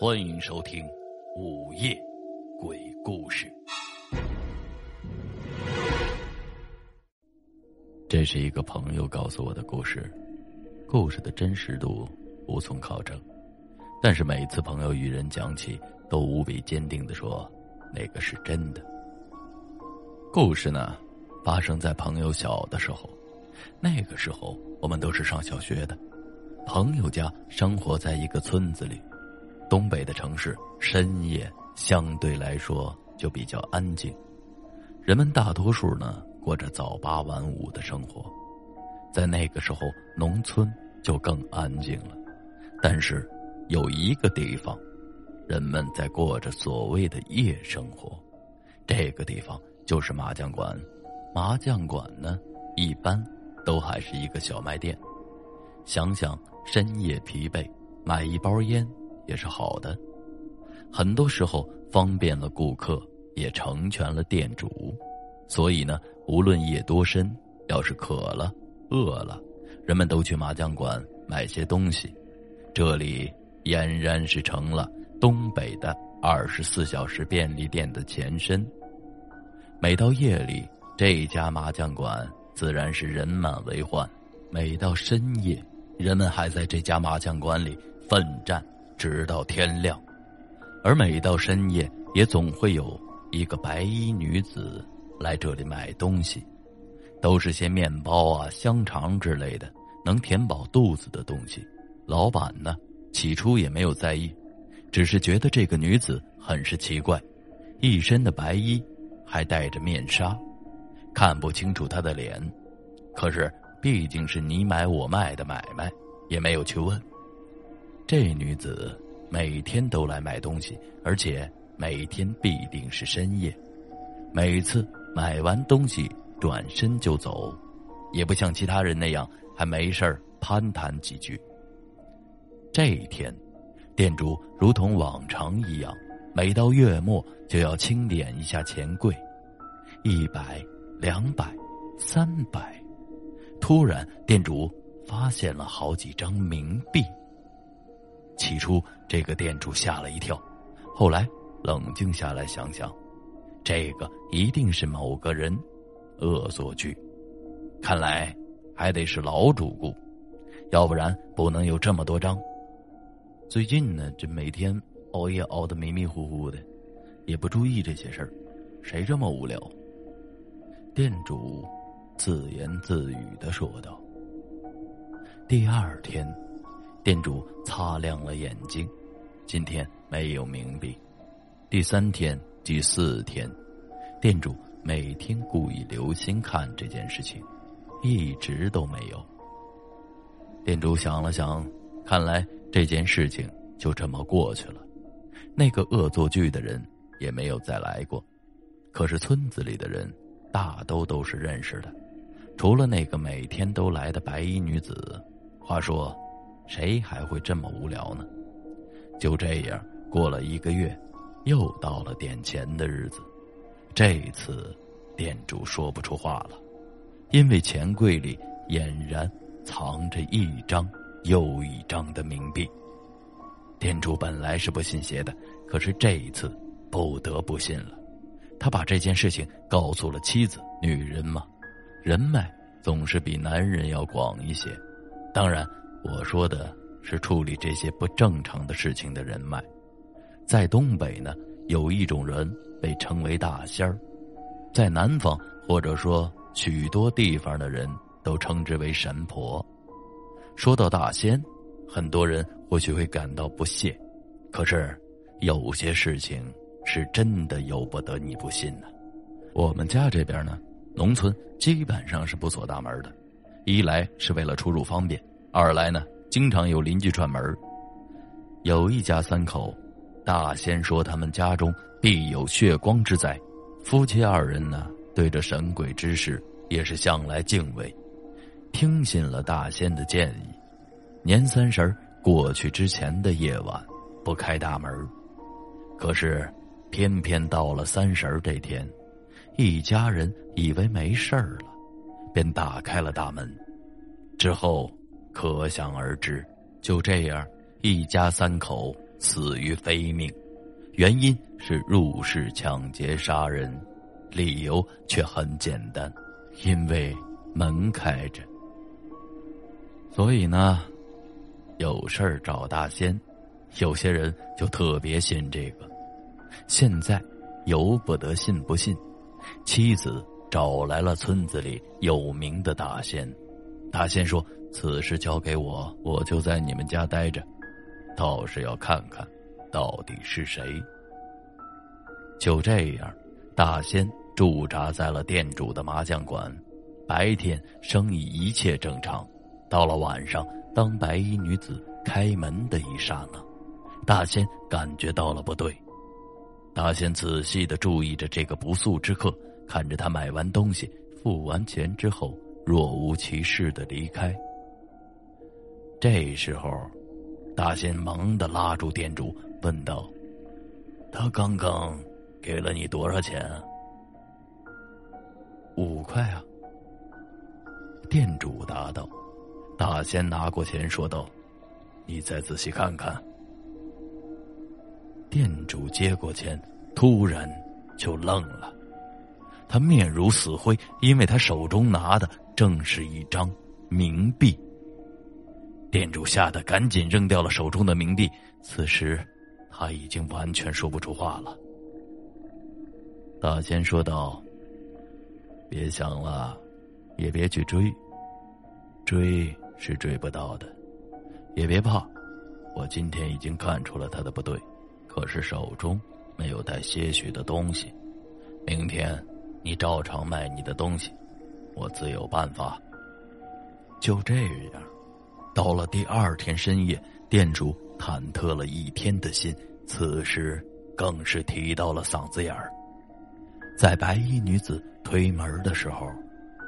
欢迎收听《午夜鬼故事》。这是一个朋友告诉我的故事，故事的真实度无从考证，但是每次朋友与人讲起，都无比坚定的说那个是真的。故事呢，发生在朋友小的时候，那个时候我们都是上小学的。朋友家生活在一个村子里，东北的城市深夜相对来说就比较安静，人们大多数呢。过着早八晚五的生活，在那个时候，农村就更安静了。但是，有一个地方，人们在过着所谓的夜生活。这个地方就是麻将馆。麻将馆呢，一般都还是一个小卖店。想想深夜疲惫，买一包烟也是好的。很多时候，方便了顾客，也成全了店主。所以呢。无论夜多深，要是渴了、饿了，人们都去麻将馆买些东西。这里俨然是成了东北的二十四小时便利店的前身。每到夜里，这家麻将馆自然是人满为患。每到深夜，人们还在这家麻将馆里奋战，直到天亮。而每到深夜，也总会有一个白衣女子。来这里买东西，都是些面包啊、香肠之类的，能填饱肚子的东西。老板呢，起初也没有在意，只是觉得这个女子很是奇怪，一身的白衣，还戴着面纱，看不清楚她的脸。可是毕竟是你买我卖的买卖，也没有去问。这女子每天都来买东西，而且每天必定是深夜，每次。买完东西转身就走，也不像其他人那样还没事攀谈几句。这一天，店主如同往常一样，每到月末就要清点一下钱柜，一百、两百、三百。突然，店主发现了好几张冥币。起初，这个店主吓了一跳，后来冷静下来想想。这个一定是某个人恶作剧，看来还得是老主顾，要不然不能有这么多张。最近呢，这每天熬夜熬得迷迷糊糊的，也不注意这些事儿，谁这么无聊？店主自言自语的说道。第二天，店主擦亮了眼睛，今天没有冥币。第三天。第四天，店主每天故意留心看这件事情，一直都没有。店主想了想，看来这件事情就这么过去了。那个恶作剧的人也没有再来过。可是村子里的人大都都是认识的，除了那个每天都来的白衣女子。话说，谁还会这么无聊呢？就这样过了一个月。又到了点钱的日子，这次店主说不出话了，因为钱柜里俨然藏着一张又一张的冥币。店主本来是不信邪的，可是这一次不得不信了。他把这件事情告诉了妻子。女人嘛，人脉总是比男人要广一些。当然，我说的是处理这些不正常的事情的人脉。在东北呢，有一种人被称为大仙儿，在南方或者说许多地方的人都称之为神婆。说到大仙，很多人或许会感到不屑，可是有些事情是真的由不得你不信呢。我们家这边呢，农村基本上是不锁大门的，一来是为了出入方便，二来呢，经常有邻居串门有一家三口。大仙说：“他们家中必有血光之灾。”夫妻二人呢，对着神鬼之事也是向来敬畏，听信了大仙的建议。年三十过去之前的夜晚，不开大门。可是，偏偏到了三十这天，一家人以为没事了，便打开了大门。之后，可想而知，就这样，一家三口。死于非命，原因是入室抢劫杀人，理由却很简单，因为门开着。所以呢，有事儿找大仙，有些人就特别信这个。现在由不得信不信，妻子找来了村子里有名的大仙，大仙说。此事交给我，我就在你们家待着，倒是要看看，到底是谁。就这样，大仙驻扎在了店主的麻将馆。白天生意一切正常，到了晚上，当白衣女子开门的一刹那，大仙感觉到了不对。大仙仔细的注意着这个不速之客，看着他买完东西、付完钱之后，若无其事的离开。这时候，大仙忙的拉住店主，问道：“他刚刚给了你多少钱？”“五块啊。”店主答道。大仙拿过钱，说道：“你再仔细看看。”店主接过钱，突然就愣了，他面如死灰，因为他手中拿的正是一张冥币。店主吓得赶紧扔掉了手中的冥币，此时他已经完全说不出话了。大仙说道：“别想了，也别去追，追是追不到的，也别怕。我今天已经看出了他的不对，可是手中没有带些许的东西。明天你照常卖你的东西，我自有办法。”就这样。到了第二天深夜，店主忐忑了一天的心，此时更是提到了嗓子眼儿。在白衣女子推门的时候，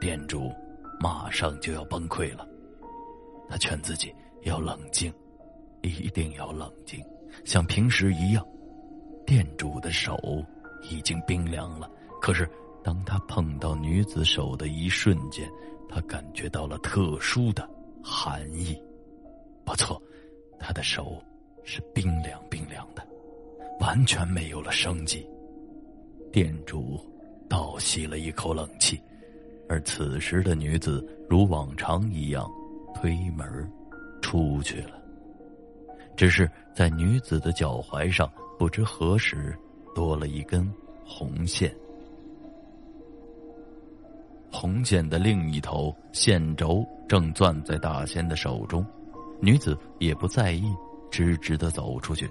店主马上就要崩溃了。他劝自己要冷静，一定要冷静，像平时一样。店主的手已经冰凉了，可是当他碰到女子手的一瞬间，他感觉到了特殊的。寒意，不错，他的手是冰凉冰凉的，完全没有了生机。店主倒吸了一口冷气，而此时的女子如往常一样推门出去了。只是在女子的脚踝上，不知何时多了一根红线。红线的另一头线轴正攥在大仙的手中，女子也不在意，直直的走出去。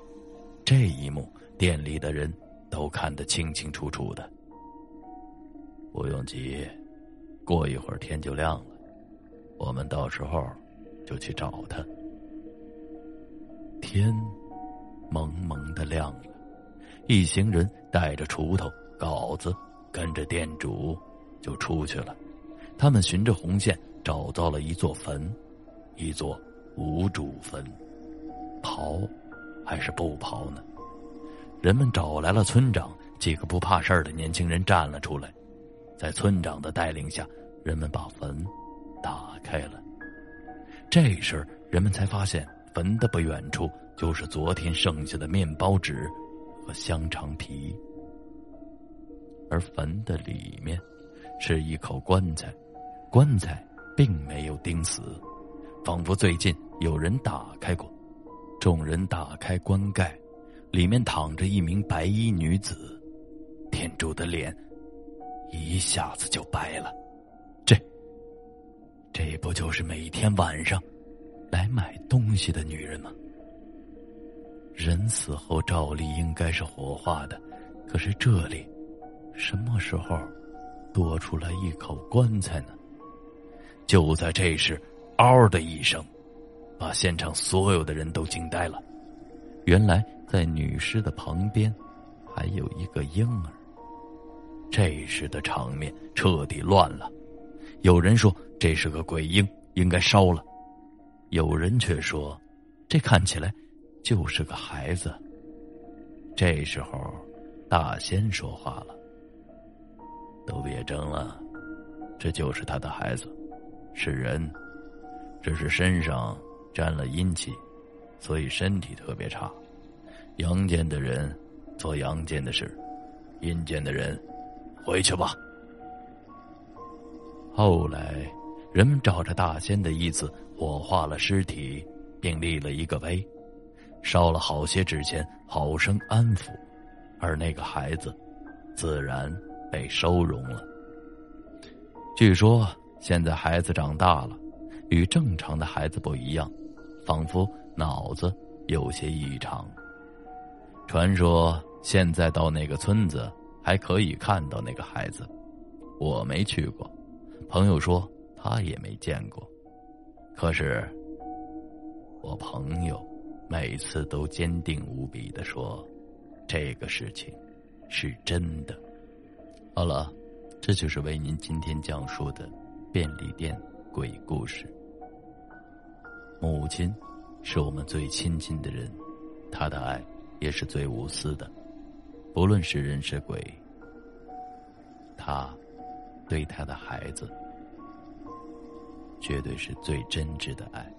这一幕，店里的人都看得清清楚楚的。不用急，过一会儿天就亮了，我们到时候就去找他。天蒙蒙的亮了，一行人带着锄头、镐子，跟着店主。就出去了，他们循着红线找到了一座坟，一座无主坟。刨，还是不刨呢？人们找来了村长，几个不怕事儿的年轻人站了出来，在村长的带领下，人们把坟打开了。这时，人们才发现坟的不远处就是昨天剩下的面包纸和香肠皮，而坟的里面。是一口棺材，棺材并没有钉死，仿佛最近有人打开过。众人打开棺盖，里面躺着一名白衣女子。天主的脸一下子就白了，这，这不就是每天晚上来买东西的女人吗？人死后照例应该是火化的，可是这里什么时候？多出来一口棺材呢。就在这时，嗷的一声，把现场所有的人都惊呆了。原来在女尸的旁边，还有一个婴儿。这时的场面彻底乱了。有人说这是个鬼婴，应该烧了；有人却说，这看起来就是个孩子。这时候，大仙说话了。都别争了，这就是他的孩子，是人，只是身上沾了阴气，所以身体特别差。阳间的人做阳间的事，阴间的人回去吧。后来，人们照着大仙的意思火化了尸体，并立了一个碑，烧了好些纸钱，好生安抚。而那个孩子，自然被收容了。据说现在孩子长大了，与正常的孩子不一样，仿佛脑子有些异常。传说现在到那个村子还可以看到那个孩子，我没去过，朋友说他也没见过。可是，我朋友每次都坚定无比的说。这个事情是真的。好了，这就是为您今天讲述的便利店鬼故事。母亲是我们最亲近的人，她的爱也是最无私的。不论是人是鬼，她对她的孩子绝对是最真挚的爱。